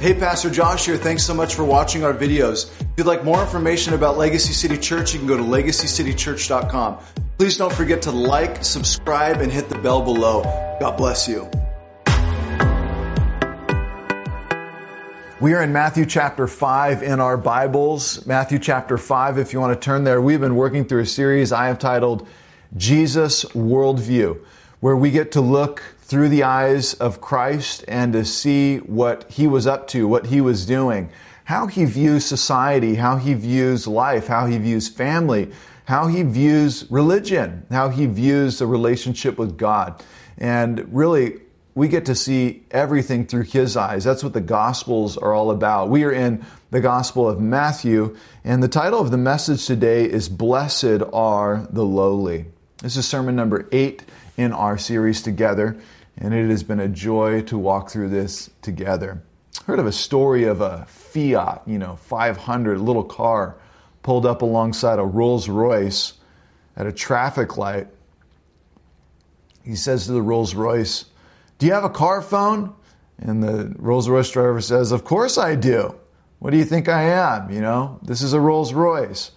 Hey, Pastor Josh here. Thanks so much for watching our videos. If you'd like more information about Legacy City Church, you can go to legacycitychurch.com. Please don't forget to like, subscribe, and hit the bell below. God bless you. We are in Matthew chapter 5 in our Bibles. Matthew chapter 5, if you want to turn there, we've been working through a series I have titled Jesus Worldview, where we get to look through the eyes of Christ and to see what he was up to, what he was doing, how he views society, how he views life, how he views family, how he views religion, how he views the relationship with God. And really, we get to see everything through his eyes. That's what the Gospels are all about. We are in the Gospel of Matthew, and the title of the message today is Blessed Are the Lowly. This is sermon number eight in our series together and it has been a joy to walk through this together. Heard of a story of a Fiat, you know, 500 little car pulled up alongside a Rolls Royce at a traffic light. He says to the Rolls Royce, Do you have a car phone? And the Rolls Royce driver says, Of course I do. What do you think I am? You know, this is a Rolls Royce.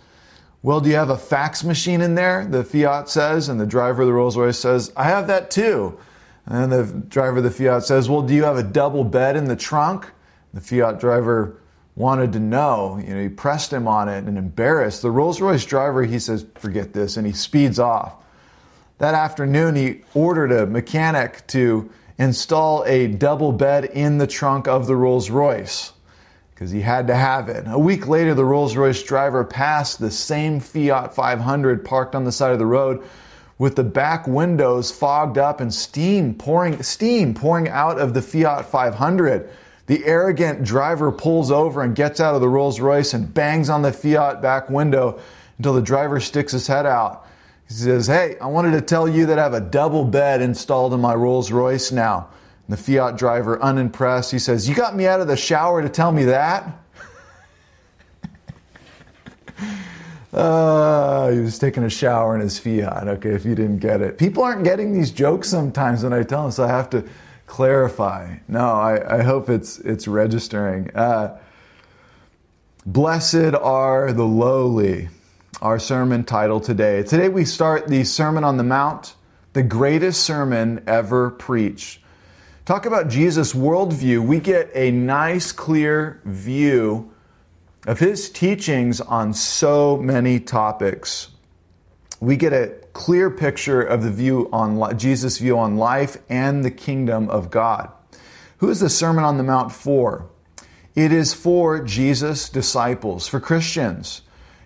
Well, do you have a fax machine in there? The Fiat says, and the driver of the Rolls Royce says, I have that too. And the driver of the Fiat says, Well, do you have a double bed in the trunk? The Fiat driver wanted to know. You know, he pressed him on it and embarrassed. The Rolls Royce driver, he says, Forget this, and he speeds off. That afternoon, he ordered a mechanic to install a double bed in the trunk of the Rolls Royce because he had to have it. A week later, the Rolls Royce driver passed the same Fiat 500 parked on the side of the road with the back windows fogged up and steam pouring steam pouring out of the Fiat 500. The arrogant driver pulls over and gets out of the Rolls-Royce and bangs on the Fiat back window until the driver sticks his head out. He says, "Hey, I wanted to tell you that I have a double bed installed in my Rolls-Royce now." And the Fiat driver, unimpressed, he says, "You got me out of the shower to tell me that?" Uh, he was taking a shower in his Fiat. Okay, if you didn't get it. People aren't getting these jokes sometimes when I tell them, so I have to clarify. No, I, I hope it's, it's registering. Uh, Blessed are the lowly, our sermon title today. Today we start the Sermon on the Mount, the greatest sermon ever preached. Talk about Jesus' worldview. We get a nice, clear view of his teachings on so many topics, we get a clear picture of the view on Jesus' view on life and the kingdom of God. Who is the Sermon on the Mount for? It is for Jesus' disciples, for Christians.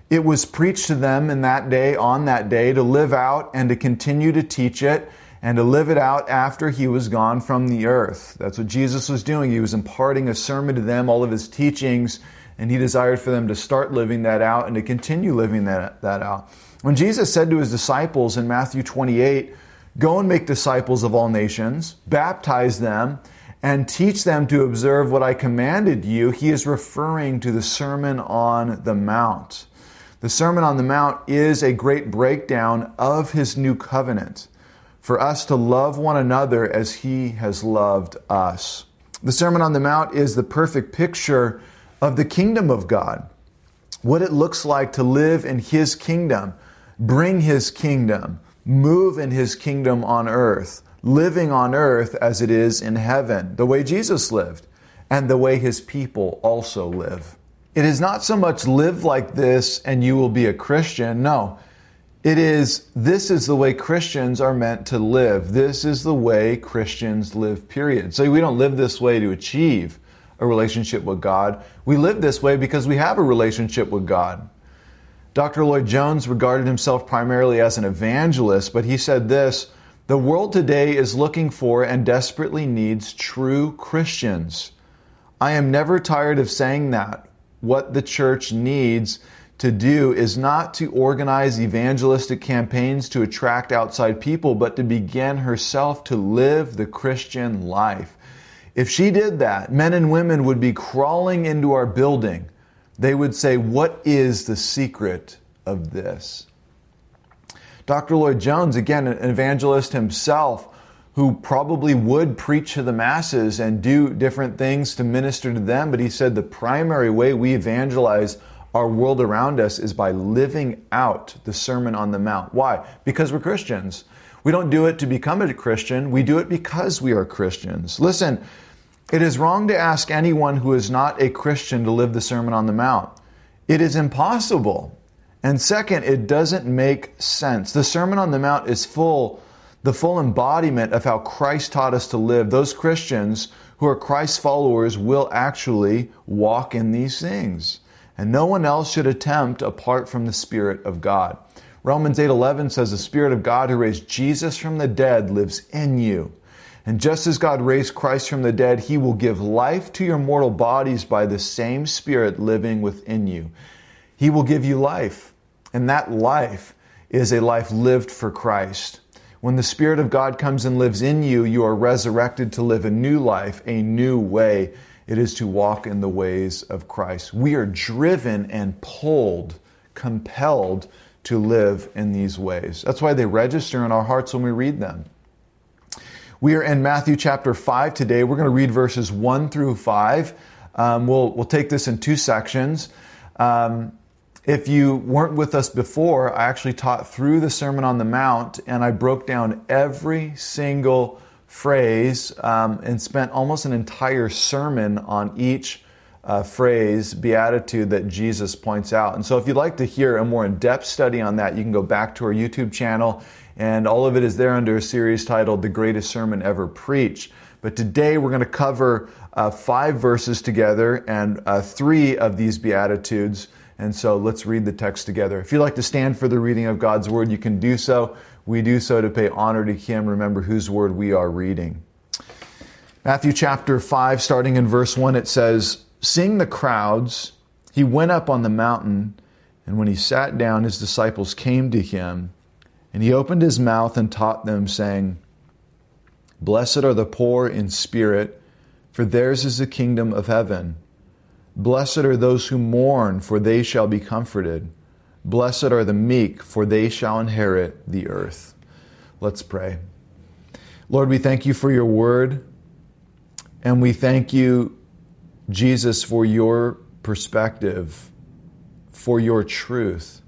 It was preached to them in that day, on that day, to live out and to continue to teach it and to live it out after he was gone from the earth. That's what Jesus was doing. He was imparting a sermon to them, all of his teachings and he desired for them to start living that out and to continue living that, that out. When Jesus said to his disciples in Matthew 28, Go and make disciples of all nations, baptize them, and teach them to observe what I commanded you, he is referring to the Sermon on the Mount. The Sermon on the Mount is a great breakdown of his new covenant for us to love one another as he has loved us. The Sermon on the Mount is the perfect picture of the kingdom of God, what it looks like to live in His kingdom, bring His kingdom, move in His kingdom on earth, living on earth as it is in heaven, the way Jesus lived, and the way His people also live. It is not so much live like this and you will be a Christian. No. It is, this is the way Christians are meant to live. This is the way Christians live, period. So we don't live this way to achieve a relationship with God. We live this way because we have a relationship with God. Dr. Lloyd Jones regarded himself primarily as an evangelist, but he said this The world today is looking for and desperately needs true Christians. I am never tired of saying that. What the church needs to do is not to organize evangelistic campaigns to attract outside people, but to begin herself to live the Christian life. If she did that, men and women would be crawling into our building. They would say, What is the secret of this? Dr. Lloyd Jones, again, an evangelist himself, who probably would preach to the masses and do different things to minister to them, but he said the primary way we evangelize our world around us is by living out the Sermon on the Mount. Why? Because we're Christians. We don't do it to become a Christian, we do it because we are Christians. Listen, it is wrong to ask anyone who is not a Christian to live the Sermon on the Mount. It is impossible. And second, it doesn't make sense. The Sermon on the Mount is full the full embodiment of how Christ taught us to live, those Christians who are Christ's followers will actually walk in these things. And no one else should attempt apart from the Spirit of God. Romans 8:11 says the Spirit of God who raised Jesus from the dead lives in you. And just as God raised Christ from the dead, he will give life to your mortal bodies by the same Spirit living within you. He will give you life. And that life is a life lived for Christ. When the Spirit of God comes and lives in you, you are resurrected to live a new life, a new way. It is to walk in the ways of Christ. We are driven and pulled, compelled to live in these ways. That's why they register in our hearts when we read them. We are in Matthew chapter 5 today. We're going to read verses 1 through 5. Um, we'll, we'll take this in two sections. Um, if you weren't with us before, I actually taught through the Sermon on the Mount and I broke down every single phrase um, and spent almost an entire sermon on each uh, phrase, beatitude that Jesus points out. And so, if you'd like to hear a more in depth study on that, you can go back to our YouTube channel, and all of it is there under a series titled The Greatest Sermon Ever Preached. But today we're going to cover uh, five verses together and uh, three of these beatitudes. And so let's read the text together. If you'd like to stand for the reading of God's word, you can do so. We do so to pay honor to Him. Remember whose word we are reading. Matthew chapter 5, starting in verse 1, it says, Seeing the crowds, he went up on the mountain, and when he sat down, his disciples came to him, and he opened his mouth and taught them, saying, Blessed are the poor in spirit, for theirs is the kingdom of heaven. Blessed are those who mourn, for they shall be comforted. Blessed are the meek, for they shall inherit the earth. Let's pray. Lord, we thank you for your word, and we thank you, Jesus, for your perspective, for your truth.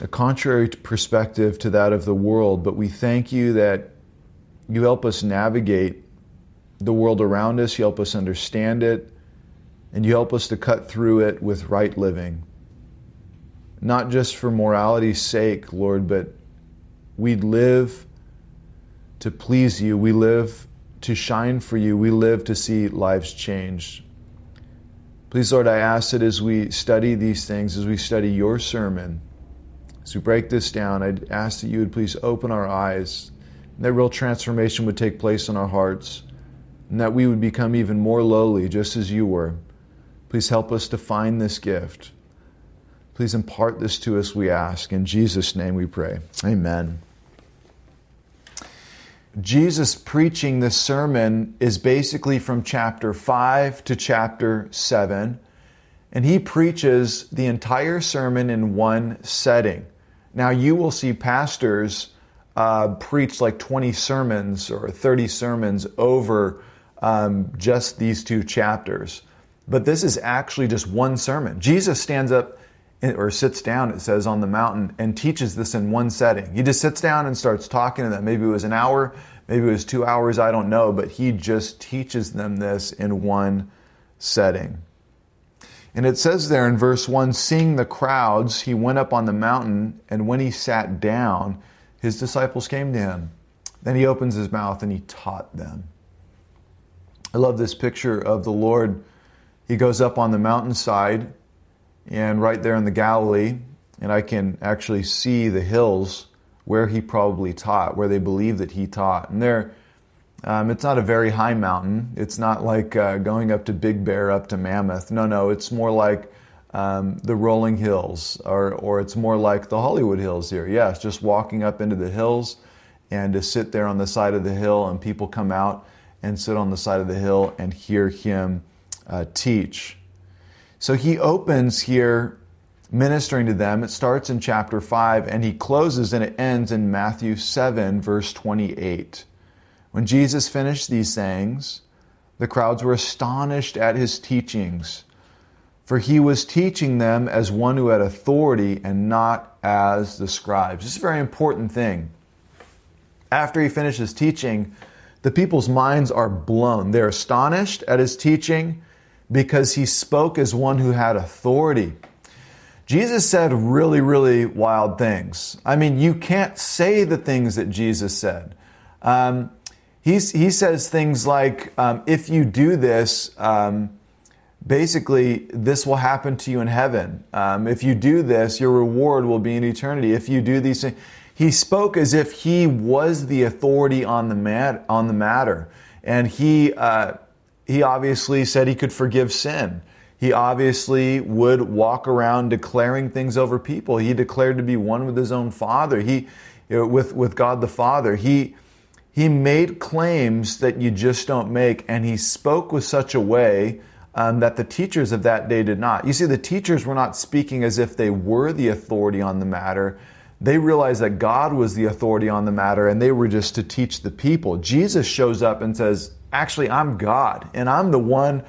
A contrary perspective to that of the world, but we thank you that you help us navigate the world around us, you help us understand it, and you help us to cut through it with right living. Not just for morality's sake, Lord, but we live to please you. We live to shine for you. We live to see lives changed. Please, Lord, I ask that as we study these things, as we study your sermon, as we break this down, I'd ask that you would please open our eyes, and that real transformation would take place in our hearts and that we would become even more lowly, just as you were. Please help us to find this gift. Please impart this to us, we ask. In Jesus' name we pray. Amen. Jesus preaching this sermon is basically from chapter 5 to chapter 7, and he preaches the entire sermon in one setting. Now, you will see pastors uh, preach like 20 sermons or 30 sermons over um, just these two chapters. But this is actually just one sermon. Jesus stands up or sits down, it says, on the mountain and teaches this in one setting. He just sits down and starts talking to them. Maybe it was an hour, maybe it was two hours, I don't know, but he just teaches them this in one setting. And it says there in verse 1 seeing the crowds, he went up on the mountain, and when he sat down, his disciples came to him. Then he opens his mouth and he taught them. I love this picture of the Lord. He goes up on the mountainside and right there in the Galilee, and I can actually see the hills where he probably taught, where they believe that he taught. And there, um, it's not a very high mountain. It's not like uh, going up to Big Bear, up to Mammoth. No, no, it's more like um, the rolling hills, or, or it's more like the Hollywood Hills here. Yes, just walking up into the hills and to sit there on the side of the hill, and people come out and sit on the side of the hill and hear him uh, teach. So he opens here ministering to them. It starts in chapter 5 and he closes and it ends in Matthew 7, verse 28. When Jesus finished these sayings, the crowds were astonished at his teachings, for he was teaching them as one who had authority and not as the scribes. This is a very important thing. After he finishes teaching, the people's minds are blown. They're astonished at his teaching because he spoke as one who had authority. Jesus said really, really wild things. I mean, you can't say the things that Jesus said. Um, he says things like, um, if you do this, um, basically, this will happen to you in heaven. Um, if you do this, your reward will be in eternity. If you do these things, he spoke as if he was the authority on the mat- on the matter, and he uh, he obviously said he could forgive sin. He obviously would walk around declaring things over people. He declared to be one with his own Father. He, with with God the Father. He he made claims that you just don't make, and he spoke with such a way um, that the teachers of that day did not. You see, the teachers were not speaking as if they were the authority on the matter. They realized that God was the authority on the matter, and they were just to teach the people. Jesus shows up and says, Actually, I'm God, and I'm the one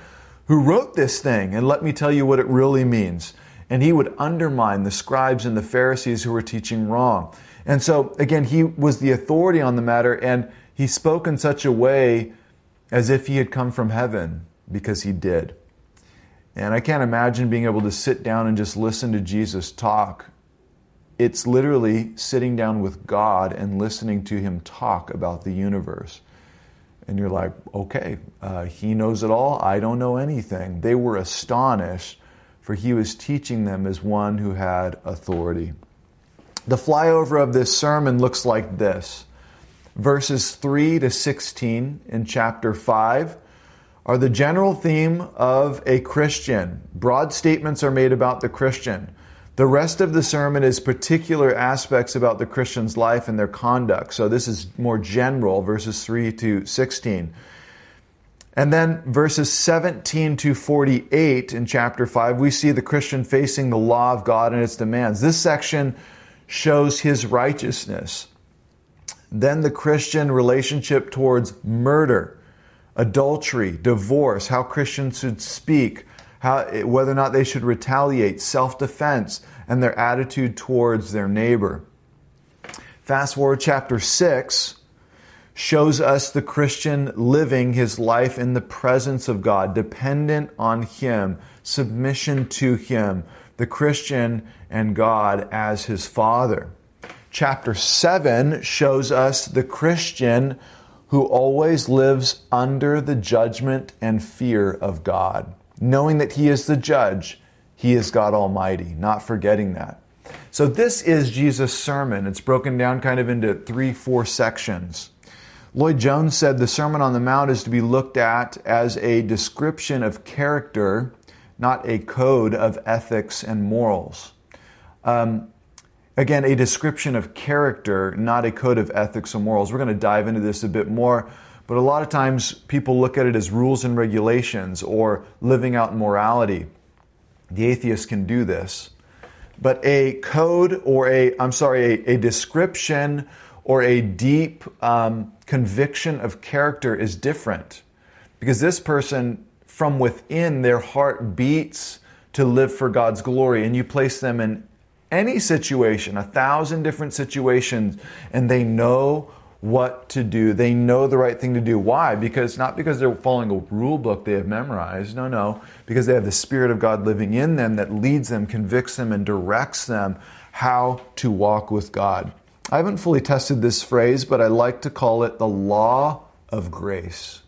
who wrote this thing, and let me tell you what it really means. And he would undermine the scribes and the Pharisees who were teaching wrong. And so, again, he was the authority on the matter, and he spoke in such a way as if he had come from heaven, because he did. And I can't imagine being able to sit down and just listen to Jesus talk. It's literally sitting down with God and listening to him talk about the universe and you're like, okay, uh, he knows it all. I don't know anything. They were astonished, for he was teaching them as one who had authority. The flyover of this sermon looks like this verses 3 to 16 in chapter 5 are the general theme of a Christian. Broad statements are made about the Christian. The rest of the sermon is particular aspects about the Christian's life and their conduct. So this is more general, verses 3 to 16. And then verses 17 to 48 in chapter 5, we see the Christian facing the law of God and its demands. This section shows his righteousness. Then the Christian relationship towards murder, adultery, divorce, how Christians should speak, how, whether or not they should retaliate, self defense, and their attitude towards their neighbor. Fast forward, chapter 6 shows us the Christian living his life in the presence of God, dependent on Him, submission to Him, the Christian and God as his Father. Chapter 7 shows us the Christian who always lives under the judgment and fear of God knowing that He is the judge, He is God Almighty, not forgetting that. So, this is Jesus' sermon. It's broken down kind of into three, four sections. Lloyd Jones said the Sermon on the Mount is to be looked at as a description of character, not a code of ethics and morals. Um, again, a description of character, not a code of ethics and morals. We're going to dive into this a bit more but a lot of times people look at it as rules and regulations or living out morality. The atheist can do this. But a code or a, I'm sorry, a, a description or a deep um, conviction of character is different. Because this person, from within, their heart beats to live for God's glory. And you place them in any situation, a thousand different situations, and they know what to do. They know the right thing to do. Why? Because not because they're following a rule book they have memorized. No, no. Because they have the Spirit of God living in them that leads them, convicts them, and directs them how to walk with God. I haven't fully tested this phrase, but I like to call it the law of grace.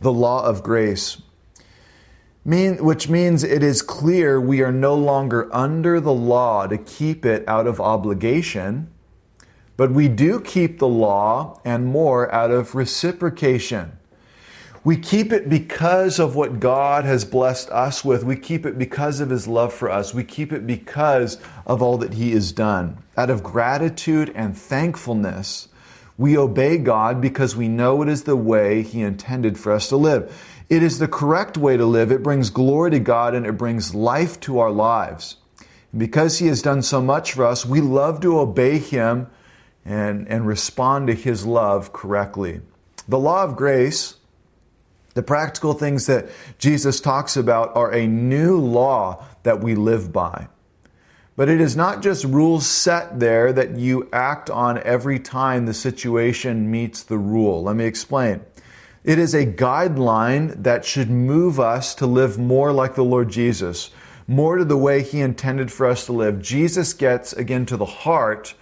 The law of grace. Mean, which means it is clear we are no longer under the law to keep it out of obligation but we do keep the law and more out of reciprocation. We keep it because of what God has blessed us with. We keep it because of His love for us. We keep it because of all that He has done. Out of gratitude and thankfulness, we obey God because we know it is the way He intended for us to live. It is the correct way to live. It brings glory to God and it brings life to our lives. And Because he has done so much for us, we love to obey him and, and respond to his love correctly. The law of grace, the practical things that Jesus talks about, are a new law that we live by. But it is not just rules set there that you act on every time the situation meets the rule. Let me explain. It is a guideline that should move us to live more like the Lord Jesus, more to the way He intended for us to live. Jesus gets, again, to the heart.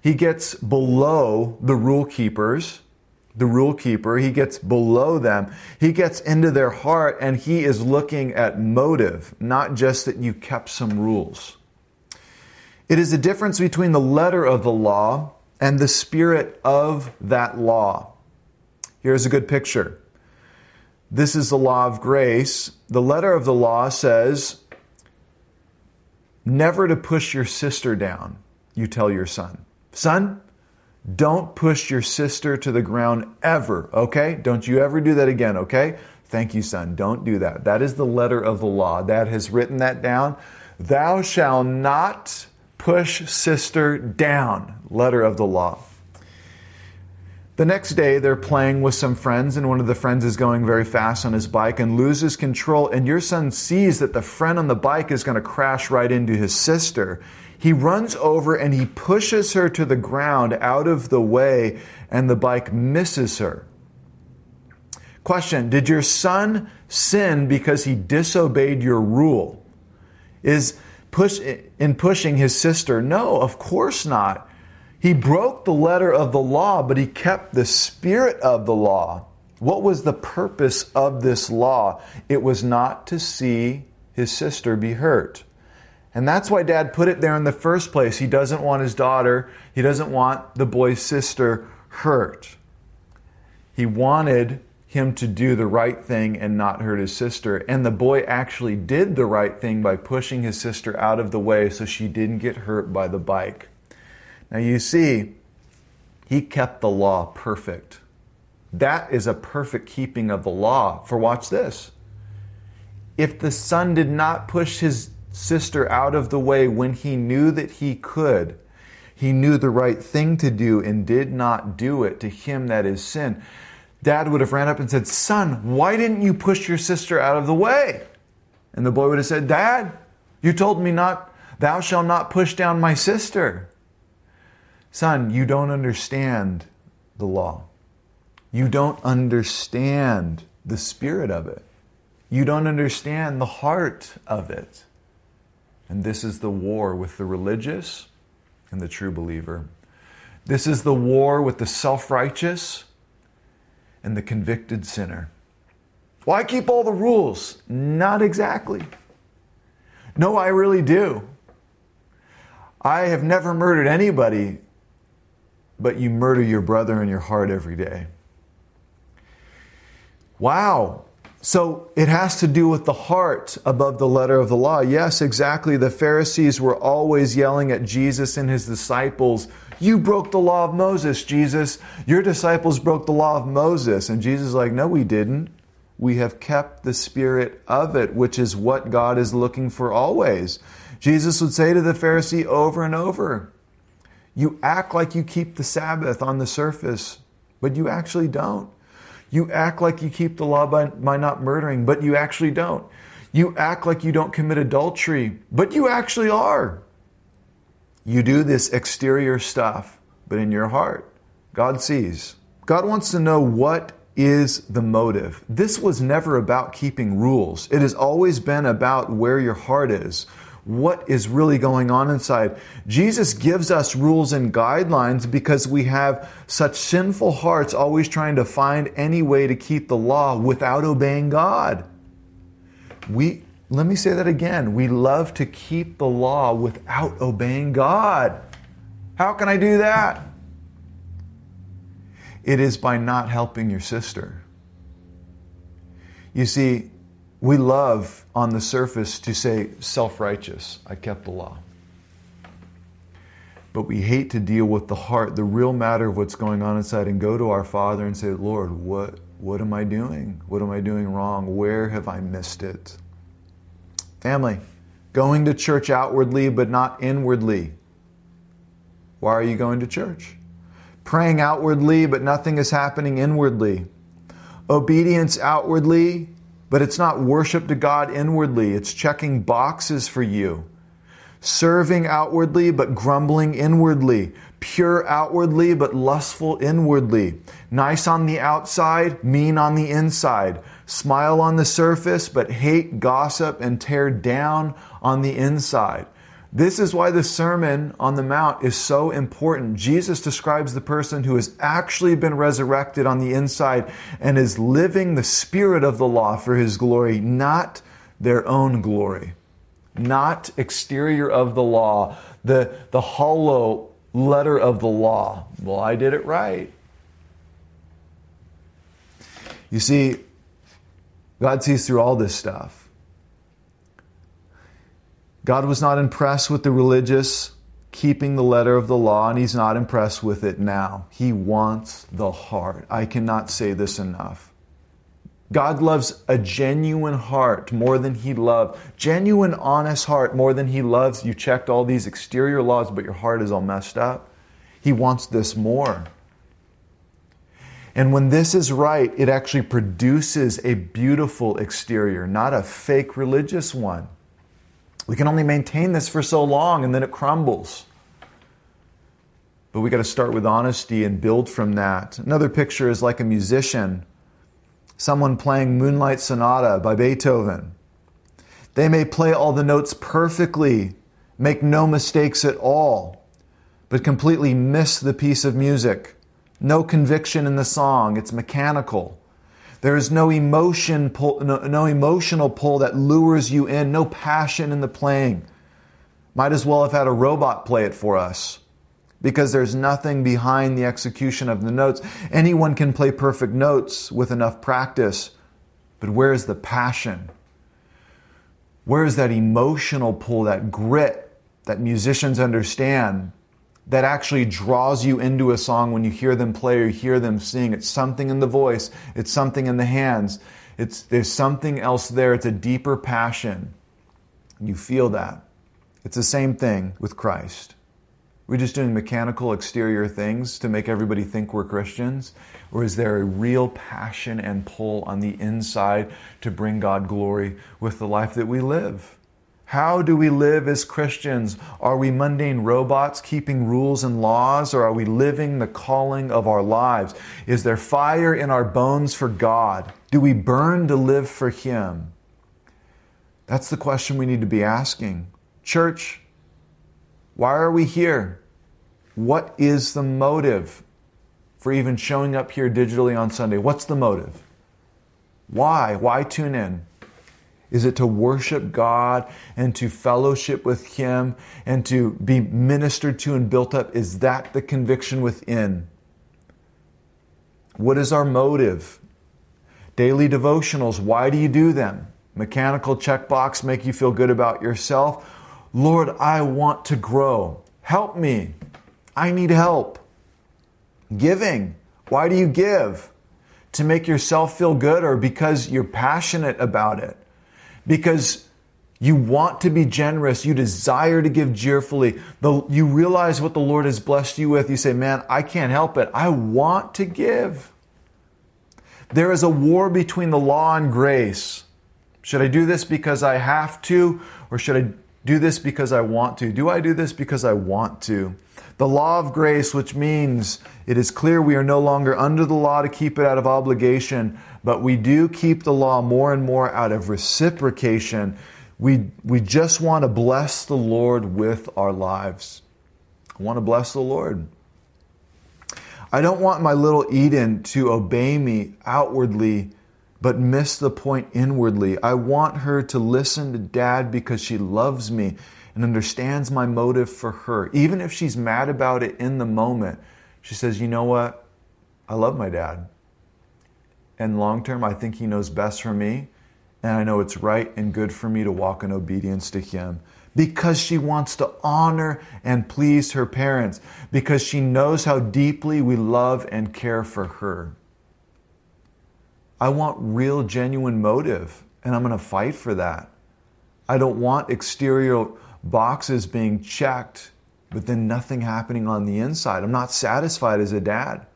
He gets below the rule keepers, the rule keeper. He gets below them. He gets into their heart and he is looking at motive, not just that you kept some rules. It is the difference between the letter of the law and the spirit of that law. Here's a good picture. This is the law of grace. The letter of the law says, never to push your sister down, you tell your son. Son, don't push your sister to the ground ever, okay? Don't you ever do that again, okay? Thank you, son. Don't do that. That is the letter of the law. Dad has written that down. Thou shalt not push sister down. Letter of the law. The next day, they're playing with some friends, and one of the friends is going very fast on his bike and loses control. And your son sees that the friend on the bike is going to crash right into his sister. He runs over and he pushes her to the ground out of the way, and the bike misses her. Question Did your son sin because he disobeyed your rule? Is push, in pushing his sister? No, of course not. He broke the letter of the law, but he kept the spirit of the law. What was the purpose of this law? It was not to see his sister be hurt. And that's why dad put it there in the first place. He doesn't want his daughter, he doesn't want the boy's sister hurt. He wanted him to do the right thing and not hurt his sister. And the boy actually did the right thing by pushing his sister out of the way so she didn't get hurt by the bike. Now you see, he kept the law perfect. That is a perfect keeping of the law. For watch this. If the son did not push his sister out of the way when he knew that he could, he knew the right thing to do and did not do it, to him that is sin dad would have ran up and said, Son, why didn't you push your sister out of the way? And the boy would have said, Dad, you told me not, thou shalt not push down my sister. Son, you don't understand the law. You don't understand the spirit of it. You don't understand the heart of it. And this is the war with the religious and the true believer. This is the war with the self righteous and the convicted sinner. Why keep all the rules? Not exactly. No, I really do. I have never murdered anybody, but you murder your brother in your heart every day. Wow. So it has to do with the heart above the letter of the law. Yes, exactly. The Pharisees were always yelling at Jesus and his disciples you broke the law of Moses, Jesus. Your disciples broke the law of Moses. And Jesus is like, No, we didn't. We have kept the spirit of it, which is what God is looking for always. Jesus would say to the Pharisee over and over, You act like you keep the Sabbath on the surface, but you actually don't. You act like you keep the law by, by not murdering, but you actually don't. You act like you don't commit adultery, but you actually are. You do this exterior stuff, but in your heart, God sees. God wants to know what is the motive. This was never about keeping rules. It has always been about where your heart is. What is really going on inside? Jesus gives us rules and guidelines because we have such sinful hearts always trying to find any way to keep the law without obeying God. We let me say that again. We love to keep the law without obeying God. How can I do that? It is by not helping your sister. You see, we love on the surface to say self righteous, I kept the law. But we hate to deal with the heart, the real matter of what's going on inside, and go to our Father and say, Lord, what, what am I doing? What am I doing wrong? Where have I missed it? Family, going to church outwardly but not inwardly. Why are you going to church? Praying outwardly but nothing is happening inwardly. Obedience outwardly, but it's not worship to God inwardly. It's checking boxes for you. Serving outwardly but grumbling inwardly. Pure outwardly but lustful inwardly. Nice on the outside, mean on the inside. Smile on the surface but hate, gossip, and tear down on the inside. This is why the Sermon on the Mount is so important. Jesus describes the person who has actually been resurrected on the inside and is living the spirit of the law for his glory, not their own glory, not exterior of the law, the, the hollow letter of the law. Well, I did it right. You see, God sees through all this stuff. God was not impressed with the religious keeping the letter of the law, and He's not impressed with it now. He wants the heart. I cannot say this enough. God loves a genuine heart more than He loves, genuine, honest heart more than He loves. You checked all these exterior laws, but your heart is all messed up. He wants this more. And when this is right, it actually produces a beautiful exterior, not a fake religious one. We can only maintain this for so long and then it crumbles. But we got to start with honesty and build from that. Another picture is like a musician, someone playing Moonlight Sonata by Beethoven. They may play all the notes perfectly, make no mistakes at all, but completely miss the piece of music. No conviction in the song, it's mechanical. There is no emotion pull, no, no emotional pull that lures you in, no passion in the playing. Might as well have had a robot play it for us because there's nothing behind the execution of the notes. Anyone can play perfect notes with enough practice, but where's the passion? Where's that emotional pull, that grit that musicians understand that actually draws you into a song when you hear them play or hear them sing. It's something in the voice, it's something in the hands. It's, there's something else there. It's a deeper passion. You feel that. It's the same thing with Christ. We're just doing mechanical exterior things to make everybody think we're Christians? Or is there a real passion and pull on the inside to bring God glory with the life that we live? How do we live as Christians? Are we mundane robots keeping rules and laws, or are we living the calling of our lives? Is there fire in our bones for God? Do we burn to live for Him? That's the question we need to be asking. Church, why are we here? What is the motive for even showing up here digitally on Sunday? What's the motive? Why? Why tune in? Is it to worship God and to fellowship with Him and to be ministered to and built up? Is that the conviction within? What is our motive? Daily devotionals, why do you do them? Mechanical checkbox make you feel good about yourself? Lord, I want to grow. Help me. I need help. Giving, why do you give? To make yourself feel good or because you're passionate about it? Because you want to be generous. You desire to give cheerfully. The, you realize what the Lord has blessed you with. You say, Man, I can't help it. I want to give. There is a war between the law and grace. Should I do this because I have to, or should I do this because I want to? Do I do this because I want to? The law of grace, which means it is clear we are no longer under the law to keep it out of obligation, but we do keep the law more and more out of reciprocation. We, we just want to bless the Lord with our lives. I want to bless the Lord. I don't want my little Eden to obey me outwardly, but miss the point inwardly. I want her to listen to dad because she loves me and understands my motive for her. Even if she's mad about it in the moment, she says, You know what? I love my dad. And long term, I think He knows best for me. And I know it's right and good for me to walk in obedience to Him because she wants to honor and please her parents, because she knows how deeply we love and care for her. I want real, genuine motive, and I'm going to fight for that. I don't want exterior boxes being checked, but then nothing happening on the inside. I'm not satisfied as a dad.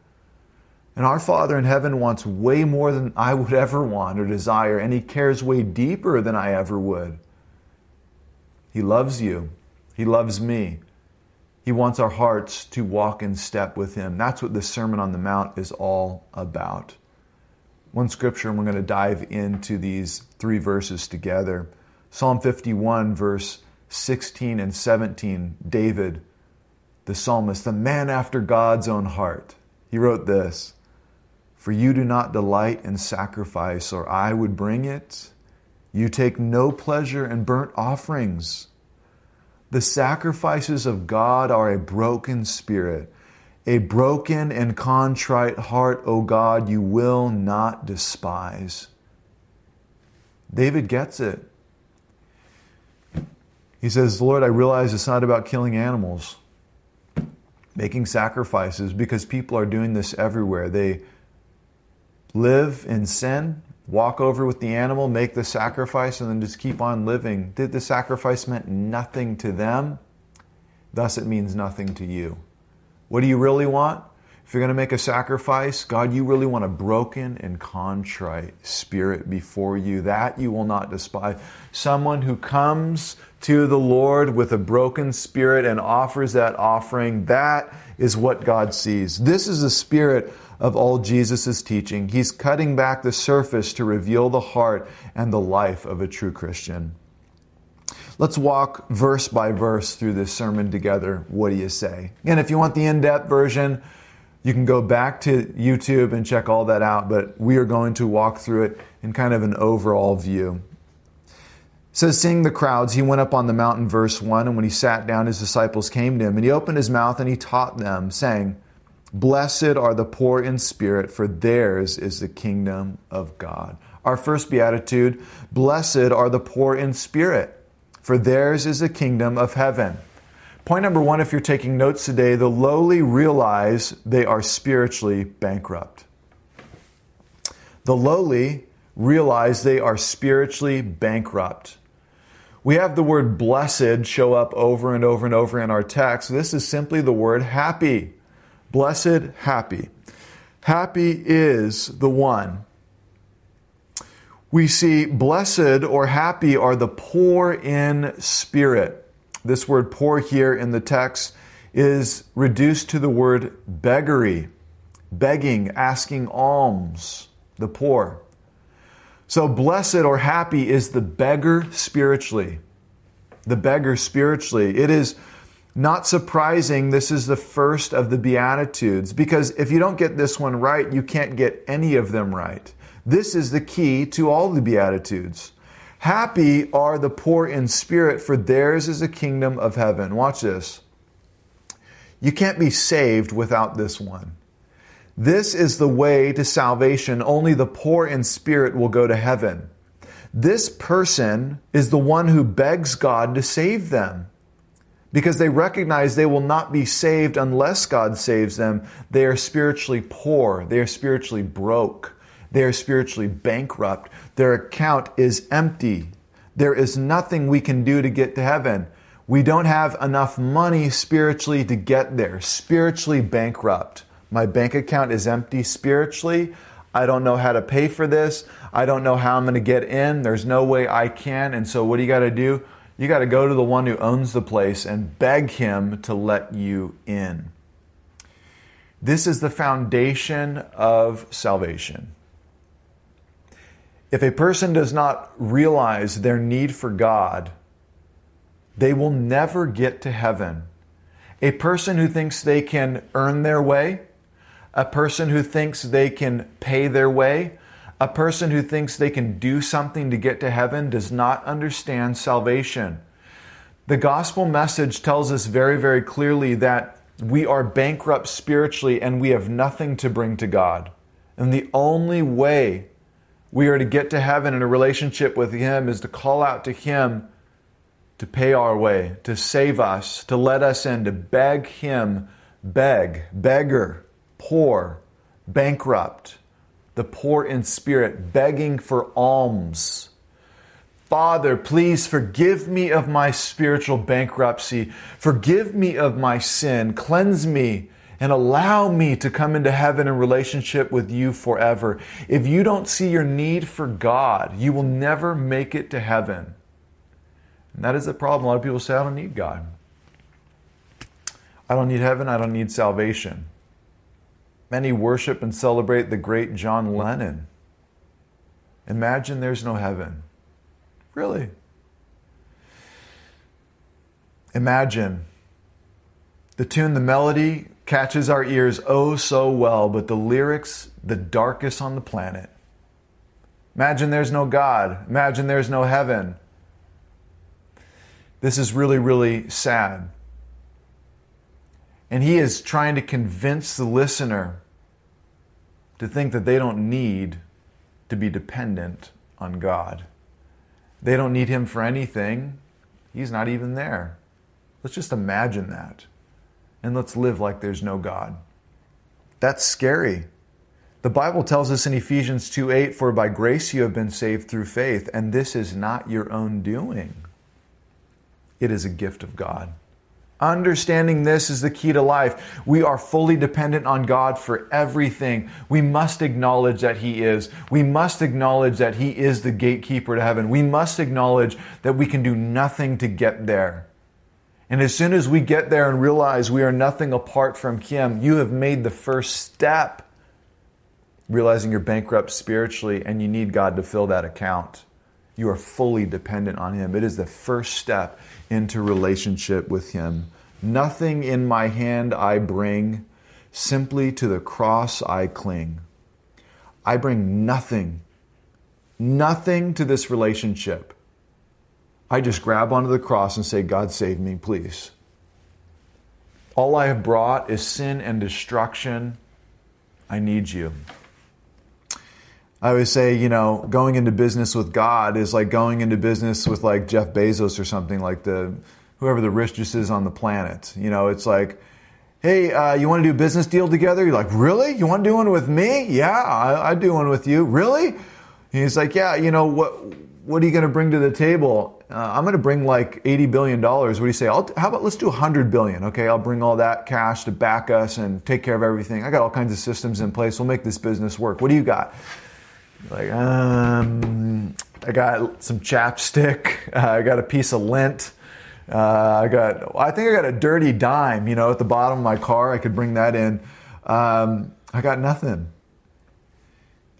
And our Father in heaven wants way more than I would ever want or desire, and He cares way deeper than I ever would. He loves you, He loves me. He wants our hearts to walk in step with Him. That's what the Sermon on the Mount is all about. One scripture, and we're going to dive into these three verses together. Psalm 51, verse 16 and 17, David, the psalmist, the man after God's own heart, he wrote this For you do not delight in sacrifice, or I would bring it. You take no pleasure in burnt offerings. The sacrifices of God are a broken spirit. A broken and contrite heart, O God, you will not despise. David gets it. He says, Lord, I realize it's not about killing animals, making sacrifices, because people are doing this everywhere. They live in sin, walk over with the animal, make the sacrifice, and then just keep on living. Did the sacrifice meant nothing to them? Thus, it means nothing to you. What do you really want? If you're going to make a sacrifice, God, you really want a broken and contrite spirit before you. That you will not despise. Someone who comes to the Lord with a broken spirit and offers that offering, that is what God sees. This is the spirit of all Jesus' teaching. He's cutting back the surface to reveal the heart and the life of a true Christian. Let's walk verse by verse through this sermon together. What do you say? And if you want the in depth version, you can go back to YouTube and check all that out, but we are going to walk through it in kind of an overall view. It says, Seeing the crowds, he went up on the mountain, verse 1, and when he sat down, his disciples came to him, and he opened his mouth and he taught them, saying, Blessed are the poor in spirit, for theirs is the kingdom of God. Our first beatitude Blessed are the poor in spirit, for theirs is the kingdom of heaven. Point number one, if you're taking notes today, the lowly realize they are spiritually bankrupt. The lowly realize they are spiritually bankrupt. We have the word blessed show up over and over and over in our text. This is simply the word happy. Blessed, happy. Happy is the one. We see blessed or happy are the poor in spirit. This word poor here in the text is reduced to the word beggary, begging, asking alms, the poor. So, blessed or happy is the beggar spiritually. The beggar spiritually. It is not surprising, this is the first of the Beatitudes, because if you don't get this one right, you can't get any of them right. This is the key to all the Beatitudes. Happy are the poor in spirit, for theirs is the kingdom of heaven. Watch this. You can't be saved without this one. This is the way to salvation. Only the poor in spirit will go to heaven. This person is the one who begs God to save them because they recognize they will not be saved unless God saves them. They are spiritually poor, they are spiritually broke, they are spiritually bankrupt. Their account is empty. There is nothing we can do to get to heaven. We don't have enough money spiritually to get there. Spiritually bankrupt. My bank account is empty spiritually. I don't know how to pay for this. I don't know how I'm going to get in. There's no way I can. And so, what do you got to do? You got to go to the one who owns the place and beg him to let you in. This is the foundation of salvation. If a person does not realize their need for God, they will never get to heaven. A person who thinks they can earn their way, a person who thinks they can pay their way, a person who thinks they can do something to get to heaven does not understand salvation. The gospel message tells us very, very clearly that we are bankrupt spiritually and we have nothing to bring to God. And the only way we are to get to heaven in a relationship with Him is to call out to Him to pay our way, to save us, to let us in, to beg Him, beg, beggar, poor, bankrupt the poor in spirit, begging for alms. Father, please forgive me of my spiritual bankruptcy. Forgive me of my sin. Cleanse me and allow me to come into heaven in relationship with you forever. If you don't see your need for God, you will never make it to heaven. And that is the problem. A lot of people say, I don't need God. I don't need heaven. I don't need salvation. Many worship and celebrate the great John Lennon. Imagine there's no heaven. Really? Imagine the tune, the melody catches our ears oh so well, but the lyrics, the darkest on the planet. Imagine there's no God. Imagine there's no heaven. This is really, really sad. And he is trying to convince the listener to think that they don't need to be dependent on God. They don't need Him for anything. He's not even there. Let's just imagine that. And let's live like there's no God. That's scary. The Bible tells us in Ephesians 2 8, For by grace you have been saved through faith, and this is not your own doing. It is a gift of God. Understanding this is the key to life. We are fully dependent on God for everything. We must acknowledge that He is. We must acknowledge that He is the gatekeeper to heaven. We must acknowledge that we can do nothing to get there. And as soon as we get there and realize we are nothing apart from Him, you have made the first step, realizing you're bankrupt spiritually and you need God to fill that account. You are fully dependent on Him. It is the first step into relationship with Him. Nothing in my hand I bring, simply to the cross I cling. I bring nothing, nothing to this relationship. I just grab onto the cross and say, God, save me, please. All I have brought is sin and destruction. I need you. I always say, you know, going into business with God is like going into business with like Jeff Bezos or something like the whoever the richest is on the planet. You know, it's like, hey, uh, you want to do a business deal together? You're like, really? You want to do one with me? Yeah, I, I do one with you. Really? And he's like, yeah. You know what? What are you going to bring to the table? Uh, I'm going to bring like 80 billion dollars. What do you say? I'll, how about let's do 100 billion? Okay, I'll bring all that cash to back us and take care of everything. I got all kinds of systems in place. We'll make this business work. What do you got? Like, um, I got some chapstick. Uh, I got a piece of lint. Uh, I got, I think I got a dirty dime, you know, at the bottom of my car. I could bring that in. Um, I got nothing.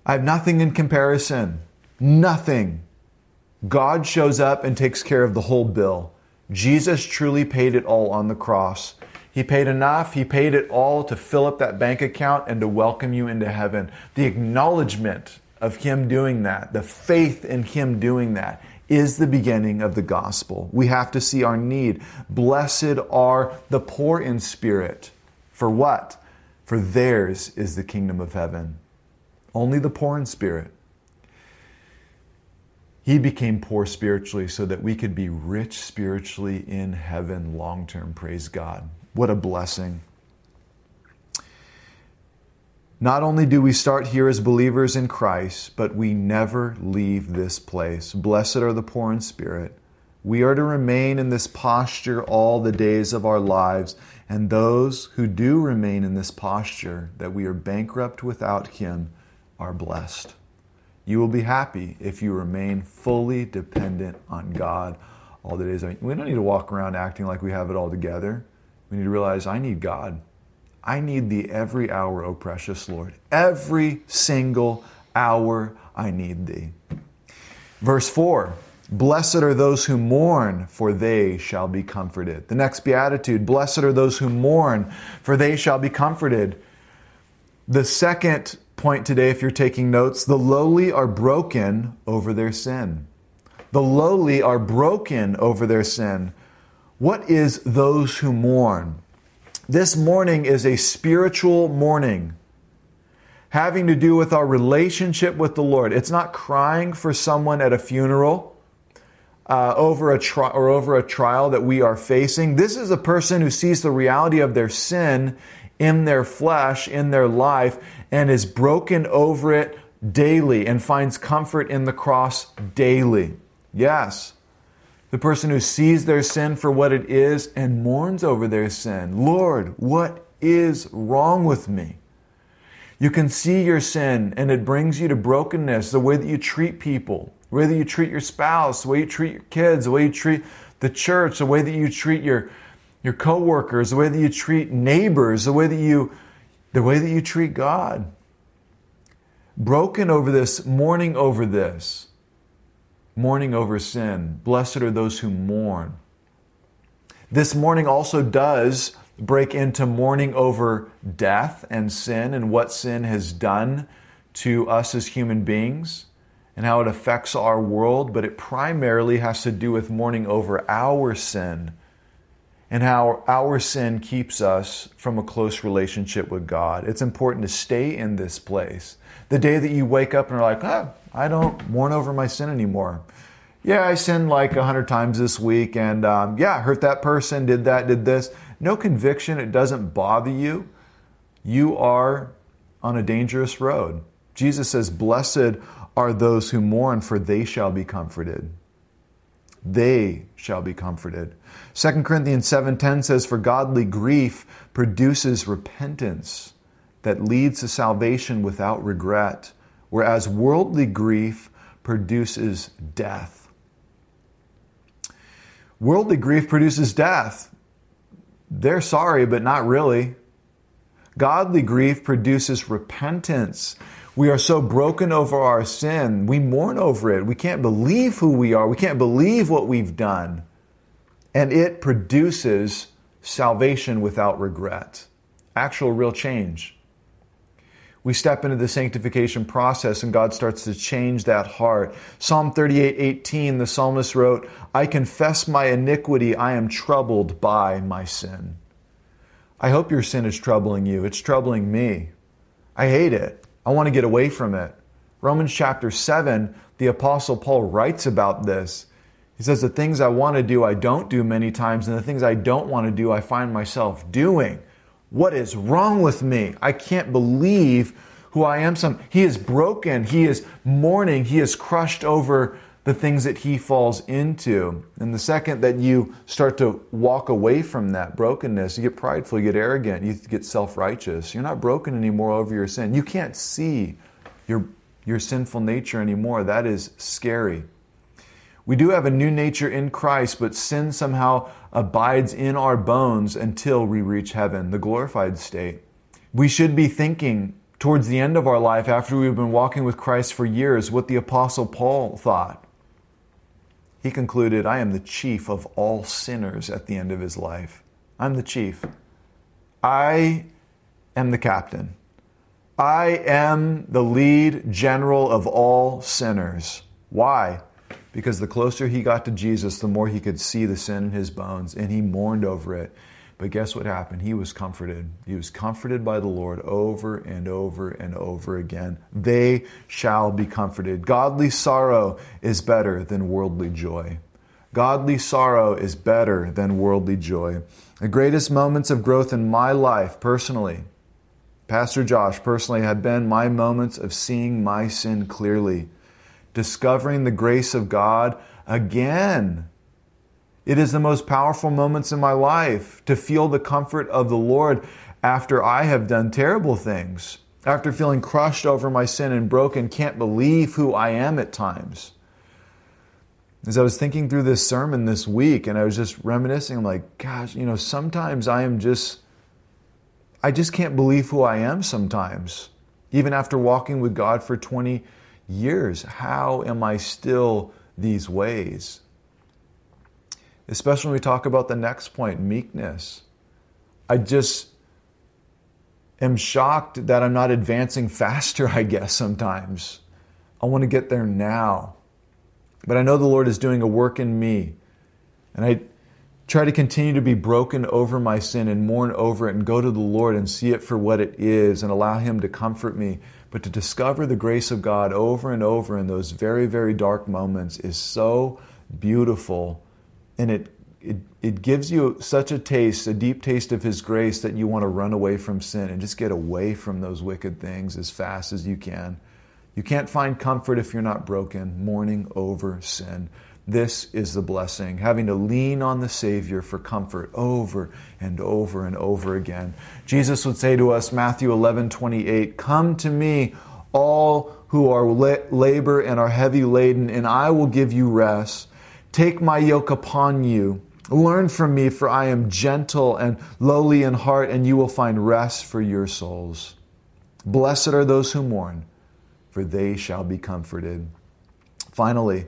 I have nothing in comparison. Nothing. God shows up and takes care of the whole bill. Jesus truly paid it all on the cross. He paid enough. He paid it all to fill up that bank account and to welcome you into heaven. The acknowledgement of Him doing that, the faith in Him doing that, is the beginning of the gospel. We have to see our need. Blessed are the poor in spirit. For what? For theirs is the kingdom of heaven. Only the poor in spirit. He became poor spiritually so that we could be rich spiritually in heaven long term. Praise God. What a blessing. Not only do we start here as believers in Christ, but we never leave this place. Blessed are the poor in spirit. We are to remain in this posture all the days of our lives, and those who do remain in this posture, that we are bankrupt without Him, are blessed. You will be happy if you remain fully dependent on God all the days. We don't need to walk around acting like we have it all together. We need to realize I need God. I need thee every hour, O precious Lord. Every single hour I need thee. Verse 4 Blessed are those who mourn, for they shall be comforted. The next beatitude Blessed are those who mourn, for they shall be comforted. The second point today, if you're taking notes, the lowly are broken over their sin. The lowly are broken over their sin. What is those who mourn? This mourning is a spiritual mourning having to do with our relationship with the Lord. It's not crying for someone at a funeral uh, over a tri- or over a trial that we are facing. This is a person who sees the reality of their sin in their flesh, in their life, and is broken over it daily and finds comfort in the cross daily. Yes. The person who sees their sin for what it is and mourns over their sin. Lord, what is wrong with me? You can see your sin and it brings you to brokenness, the way that you treat people, the way that you treat your spouse, the way you treat your kids, the way you treat the church, the way that you treat your, your coworkers, the way that you treat neighbors, the way that you the way that you treat God. Broken over this, mourning over this, mourning over sin. Blessed are those who mourn. This mourning also does break into mourning over death and sin and what sin has done to us as human beings and how it affects our world, but it primarily has to do with mourning over our sin and how our sin keeps us from a close relationship with God. It's important to stay in this place. The day that you wake up and are like, ah, I don't mourn over my sin anymore. Yeah, I sinned like a hundred times this week, and um, yeah, hurt that person, did that, did this. No conviction, it doesn't bother you. You are on a dangerous road. Jesus says, Blessed are those who mourn, for they shall be comforted they shall be comforted. 2 Corinthians 7:10 says for godly grief produces repentance that leads to salvation without regret, whereas worldly grief produces death. Worldly grief produces death. They're sorry, but not really. Godly grief produces repentance we are so broken over our sin. We mourn over it. We can't believe who we are. We can't believe what we've done. And it produces salvation without regret, actual real change. We step into the sanctification process and God starts to change that heart. Psalm 38 18, the psalmist wrote, I confess my iniquity. I am troubled by my sin. I hope your sin is troubling you. It's troubling me. I hate it. I want to get away from it. Romans chapter 7, the Apostle Paul writes about this. He says, The things I want to do, I don't do many times, and the things I don't want to do, I find myself doing. What is wrong with me? I can't believe who I am. Some he is broken, he is mourning, he is crushed over the things that he falls into. And the second that you start to walk away from that brokenness, you get prideful, you get arrogant, you get self righteous. You're not broken anymore over your sin. You can't see your, your sinful nature anymore. That is scary. We do have a new nature in Christ, but sin somehow abides in our bones until we reach heaven, the glorified state. We should be thinking towards the end of our life, after we've been walking with Christ for years, what the Apostle Paul thought he concluded, I am the chief of all sinners at the end of his life. I'm the chief. I am the captain. I am the lead general of all sinners. Why? Because the closer he got to Jesus, the more he could see the sin in his bones, and he mourned over it. But guess what happened? He was comforted. He was comforted by the Lord over and over and over again. They shall be comforted. Godly sorrow is better than worldly joy. Godly sorrow is better than worldly joy. The greatest moments of growth in my life, personally, Pastor Josh personally, have been my moments of seeing my sin clearly, discovering the grace of God again it is the most powerful moments in my life to feel the comfort of the Lord after I have done terrible things, after feeling crushed over my sin and broken, can't believe who I am at times. As I was thinking through this sermon this week and I was just reminiscing, I'm like, gosh, you know, sometimes I am just, I just can't believe who I am sometimes. Even after walking with God for 20 years, how am I still these ways? especially when we talk about the next point meekness. I just am shocked that I'm not advancing faster, I guess, sometimes. I want to get there now. But I know the Lord is doing a work in me. And I try to continue to be broken over my sin and mourn over it and go to the Lord and see it for what it is and allow Him to comfort me. But to discover the grace of God over and over in those very, very dark moments is so beautiful and it, it, it gives you such a taste, a deep taste of His grace that you want to run away from sin and just get away from those wicked things as fast as you can. You can't find comfort if you're not broken, mourning over sin. This is the blessing, having to lean on the Savior for comfort over and over and over again. Jesus would say to us, Matthew 11 28, Come to me, all who are labor and are heavy laden, and I will give you rest. Take my yoke upon you. Learn from me, for I am gentle and lowly in heart, and you will find rest for your souls. Blessed are those who mourn, for they shall be comforted. Finally,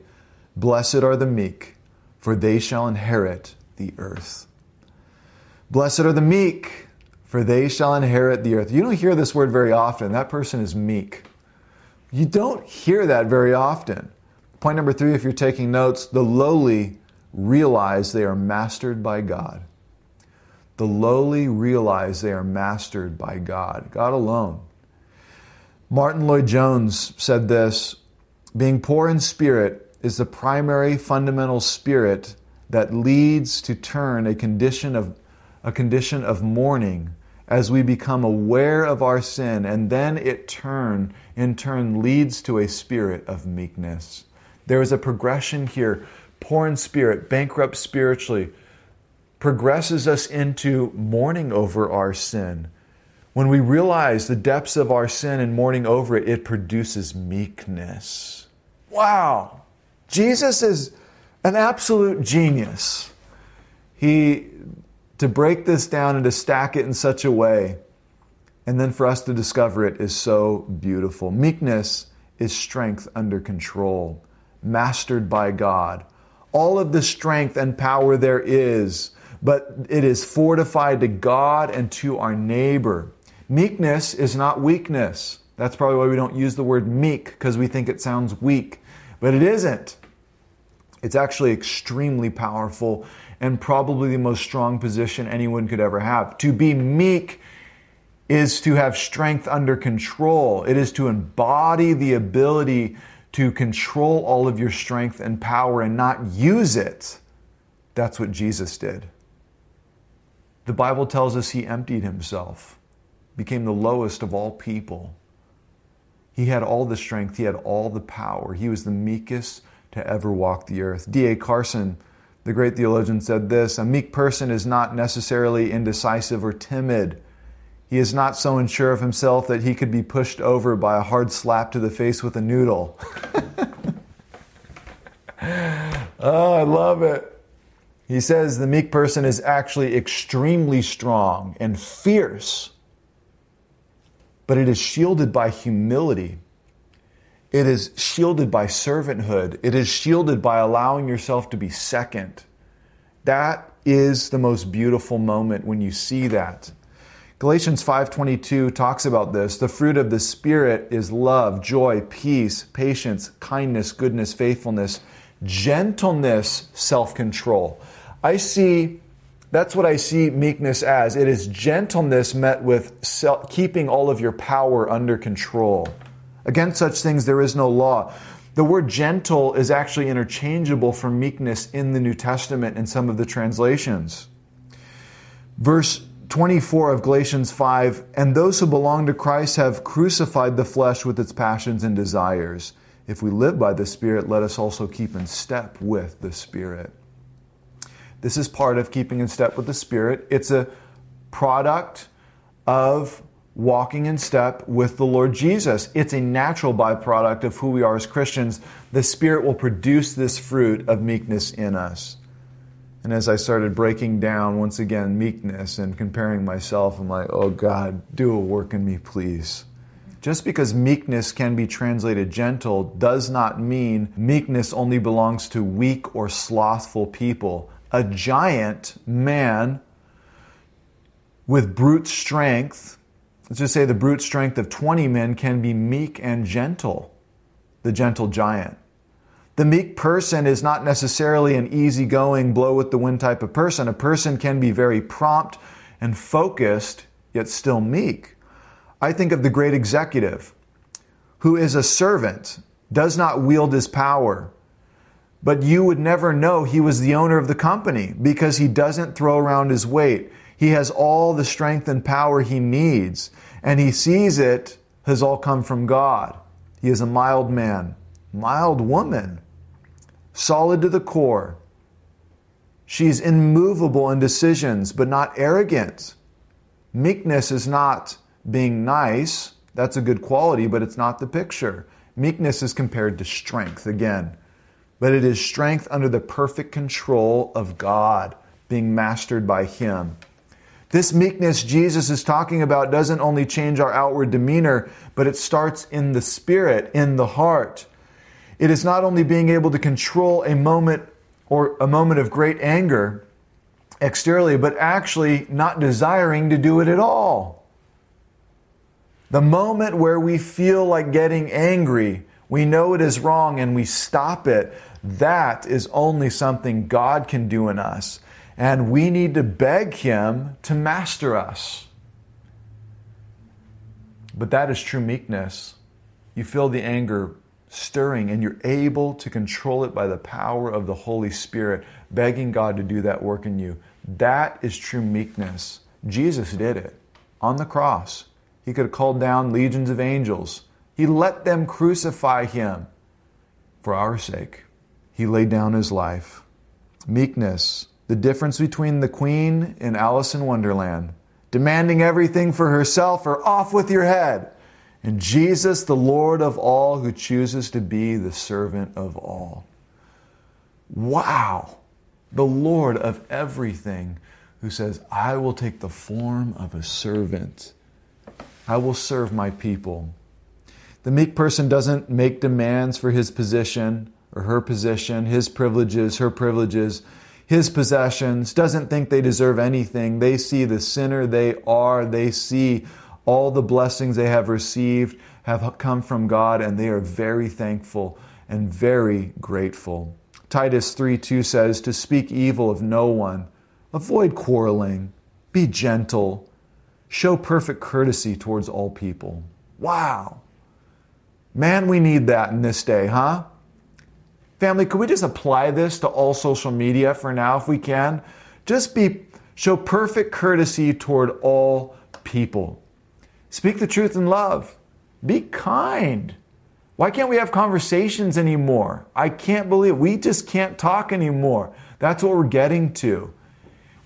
Blessed are the meek, for they shall inherit the earth. Blessed are the meek, for they shall inherit the earth. You don't hear this word very often. That person is meek. You don't hear that very often. Point number three, if you're taking notes, the lowly realize they are mastered by God. The lowly realize they are mastered by God, God alone. Martyn Lloyd-Jones said this being poor in spirit is the primary fundamental spirit that leads to turn a condition of a condition of mourning as we become aware of our sin and then it turn in turn leads to a spirit of meekness. There is a progression here. Poor in spirit bankrupt spiritually progresses us into mourning over our sin. When we realize the depths of our sin and mourning over it it produces meekness. Wow Jesus is an absolute genius. He, to break this down and to stack it in such a way, and then for us to discover it is so beautiful. Meekness is strength under control, mastered by God. All of the strength and power there is, but it is fortified to God and to our neighbor. Meekness is not weakness. That's probably why we don't use the word meek, because we think it sounds weak. But it isn't. It's actually extremely powerful and probably the most strong position anyone could ever have. To be meek is to have strength under control, it is to embody the ability to control all of your strength and power and not use it. That's what Jesus did. The Bible tells us he emptied himself, became the lowest of all people. He had all the strength, he had all the power. He was the meekest to ever walk the earth. D.A. Carson, the great theologian, said this A meek person is not necessarily indecisive or timid. He is not so unsure of himself that he could be pushed over by a hard slap to the face with a noodle. oh, I love it. He says the meek person is actually extremely strong and fierce, but it is shielded by humility it is shielded by servanthood. It is shielded by allowing yourself to be second. That is the most beautiful moment when you see that. Galatians 5:22 talks about this. The fruit of the spirit is love, joy, peace, patience, kindness, goodness, faithfulness, gentleness, self-control. I see that's what I see meekness as. It is gentleness met with self, keeping all of your power under control. Against such things there is no law. The word gentle is actually interchangeable for meekness in the New Testament in some of the translations. Verse 24 of Galatians 5 And those who belong to Christ have crucified the flesh with its passions and desires. If we live by the Spirit, let us also keep in step with the Spirit. This is part of keeping in step with the Spirit. It's a product of walking in step with the Lord Jesus. It's a natural byproduct of who we are as Christians. The Spirit will produce this fruit of meekness in us. And as I started breaking down once again meekness and comparing myself, I'm like, oh God, do a work in me, please. Just because meekness can be translated gentle does not mean meekness only belongs to weak or slothful people. A giant man with brute strength Let's just say the brute strength of 20 men can be meek and gentle, the gentle giant. The meek person is not necessarily an easygoing, blow with the wind type of person. A person can be very prompt and focused, yet still meek. I think of the great executive who is a servant, does not wield his power, but you would never know he was the owner of the company because he doesn't throw around his weight. He has all the strength and power he needs, and he sees it has all come from God. He is a mild man, mild woman, solid to the core. She's immovable in decisions, but not arrogant. Meekness is not being nice. That's a good quality, but it's not the picture. Meekness is compared to strength again, but it is strength under the perfect control of God, being mastered by Him. This meekness Jesus is talking about doesn't only change our outward demeanor, but it starts in the spirit, in the heart. It is not only being able to control a moment or a moment of great anger exteriorly, but actually not desiring to do it at all. The moment where we feel like getting angry, we know it is wrong and we stop it, that is only something God can do in us. And we need to beg Him to master us. But that is true meekness. You feel the anger stirring and you're able to control it by the power of the Holy Spirit, begging God to do that work in you. That is true meekness. Jesus did it on the cross. He could have called down legions of angels. He let them crucify him for our sake. He laid down his life. Meekness the difference between the queen in Alice in Wonderland, demanding everything for herself or off with your head, and Jesus, the Lord of all, who chooses to be the servant of all. Wow! The Lord of everything, who says, I will take the form of a servant. I will serve my people. The meek person doesn't make demands for his position or her position, his privileges, her privileges his possessions, doesn't think they deserve anything. They see the sinner they are, they see all the blessings they have received have come from God, and they are very thankful and very grateful. Titus 3 2 says, To speak evil of no one, avoid quarreling, be gentle, show perfect courtesy towards all people. Wow. Man, we need that in this day, huh? Family, could we just apply this to all social media for now if we can? Just be show perfect courtesy toward all people. Speak the truth in love. Be kind. Why can't we have conversations anymore? I can't believe we just can't talk anymore. That's what we're getting to.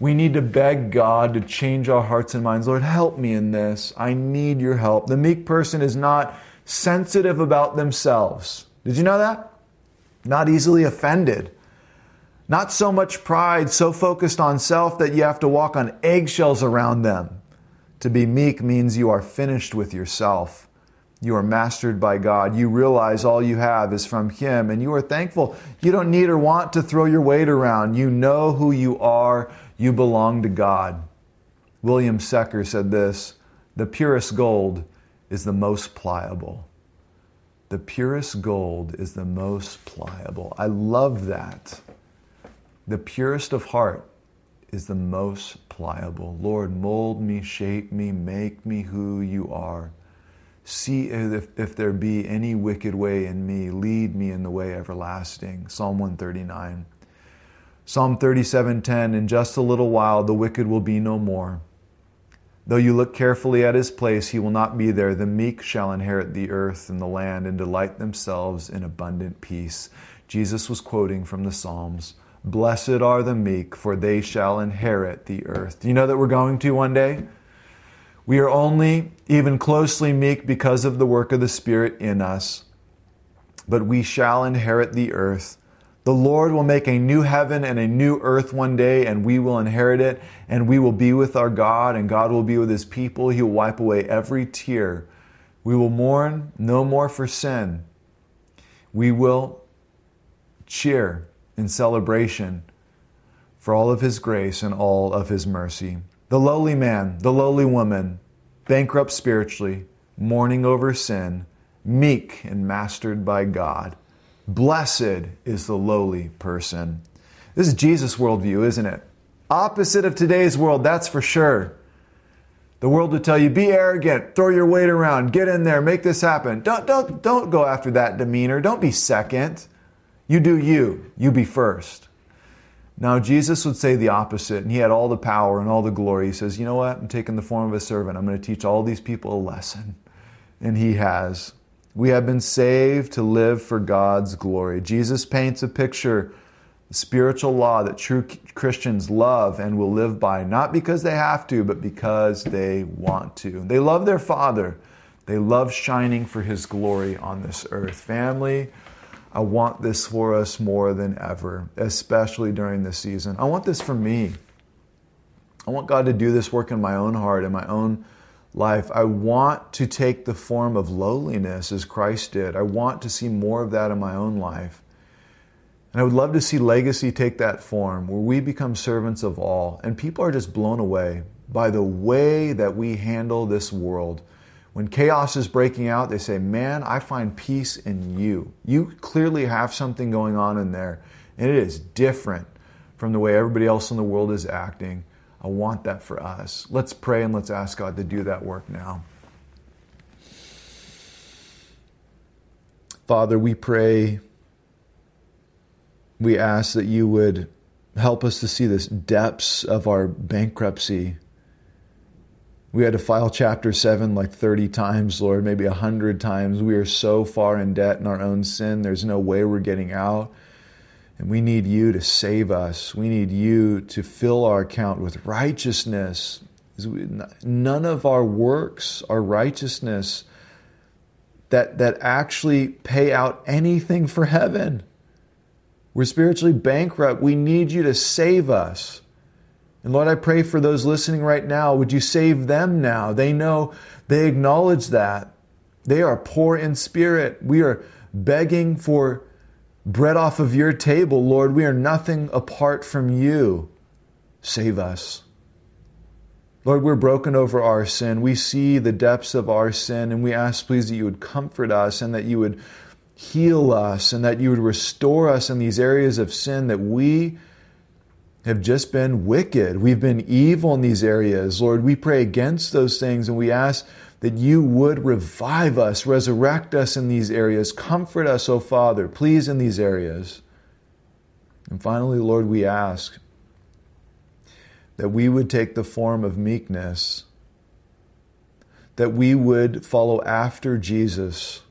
We need to beg God to change our hearts and minds. Lord, help me in this. I need your help. The meek person is not sensitive about themselves. Did you know that? not easily offended. Not so much pride, so focused on self that you have to walk on eggshells around them. To be meek means you are finished with yourself. You are mastered by God. You realize all you have is from Him, and you are thankful. You don't need or want to throw your weight around. You know who you are. You belong to God. William Secker said this The purest gold is the most pliable. The purest gold is the most pliable. I love that. The purest of heart is the most pliable. Lord, mold me, shape me, make me who you are. See if, if there be any wicked way in me. Lead me in the way everlasting. Psalm 139. Psalm 37:10 In just a little while the wicked will be no more. Though you look carefully at his place, he will not be there. The meek shall inherit the earth and the land and delight themselves in abundant peace. Jesus was quoting from the Psalms Blessed are the meek, for they shall inherit the earth. Do you know that we're going to one day? We are only even closely meek because of the work of the Spirit in us, but we shall inherit the earth the Lord will make a new heaven and a new earth one day, and we will inherit it, and we will be with our God, and God will be with his people. He will wipe away every tear. We will mourn no more for sin. We will cheer in celebration for all of his grace and all of his mercy. The lowly man, the lowly woman, bankrupt spiritually, mourning over sin, meek and mastered by God. Blessed is the lowly person. This is Jesus' worldview, isn't it? Opposite of today's world, that's for sure. The world would tell you, be arrogant, throw your weight around, get in there, make this happen. Don't, don't, don't go after that demeanor. Don't be second. You do you. You be first. Now, Jesus would say the opposite, and he had all the power and all the glory. He says, You know what? I'm taking the form of a servant. I'm going to teach all these people a lesson. And he has. We have been saved to live for God's glory. Jesus paints a picture, spiritual law that true Christians love and will live by, not because they have to, but because they want to. They love their Father. They love shining for His glory on this earth. Family, I want this for us more than ever, especially during this season. I want this for me. I want God to do this work in my own heart, in my own life. I want to take the form of lowliness as Christ did. I want to see more of that in my own life. And I would love to see legacy take that form where we become servants of all and people are just blown away by the way that we handle this world. When chaos is breaking out, they say, Man, I find peace in you. You clearly have something going on in there, and it is different from the way everybody else in the world is acting. I want that for us. Let's pray and let's ask God to do that work now. Father, we pray, we ask that you would help us to see the depths of our bankruptcy. We had to file chapter 7 like 30 times, Lord, maybe 100 times. We are so far in debt in our own sin, there's no way we're getting out. And we need you to save us. We need you to fill our account with righteousness. None of our works are righteousness that, that actually pay out anything for heaven. We're spiritually bankrupt. We need you to save us. And Lord, I pray for those listening right now. Would you save them now? They know, they acknowledge that. They are poor in spirit. We are begging for bread off of your table, Lord. We are nothing apart from you. Save us. Lord, we're broken over our sin. We see the depths of our sin, and we ask, please, that you would comfort us and that you would heal us and that you would restore us in these areas of sin that we have just been wicked. We've been evil in these areas. Lord, we pray against those things and we ask that you would revive us, resurrect us in these areas, comfort us, O oh Father, please, in these areas. And finally, Lord, we ask that we would take the form of meekness, that we would follow after Jesus,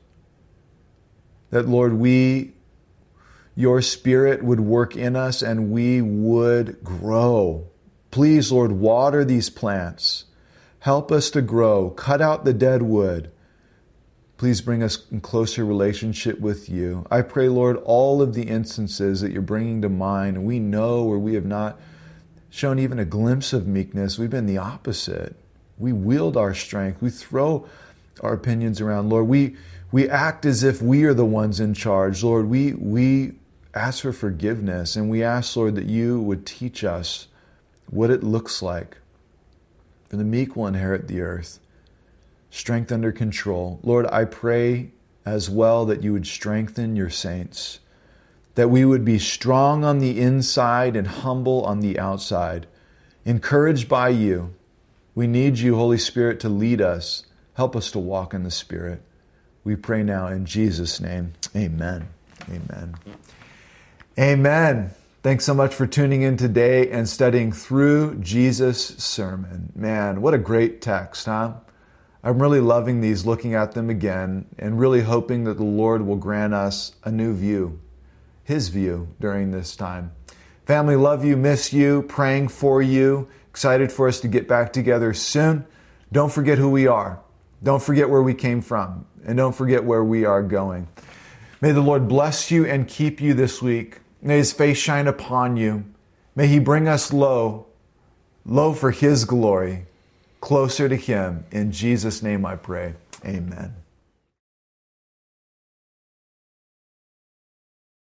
that, Lord, we, your Spirit would work in us and we would grow. Please, Lord, water these plants Help us to grow. Cut out the dead wood. Please bring us in closer relationship with you. I pray, Lord, all of the instances that you're bringing to mind, we know where we have not shown even a glimpse of meekness, we've been the opposite. We wield our strength. We throw our opinions around. Lord, we, we act as if we are the ones in charge. Lord, we, we ask for forgiveness, and we ask, Lord, that you would teach us what it looks like for the meek will inherit the earth. Strength under control. Lord, I pray as well that you would strengthen your saints, that we would be strong on the inside and humble on the outside, encouraged by you. We need you, Holy Spirit, to lead us. Help us to walk in the Spirit. We pray now in Jesus' name. Amen. Amen. Amen. Thanks so much for tuning in today and studying through Jesus' sermon. Man, what a great text, huh? I'm really loving these, looking at them again, and really hoping that the Lord will grant us a new view, His view during this time. Family, love you, miss you, praying for you, excited for us to get back together soon. Don't forget who we are. Don't forget where we came from, and don't forget where we are going. May the Lord bless you and keep you this week. May his face shine upon you. May he bring us low, low for his glory, closer to him. In Jesus' name I pray. Amen.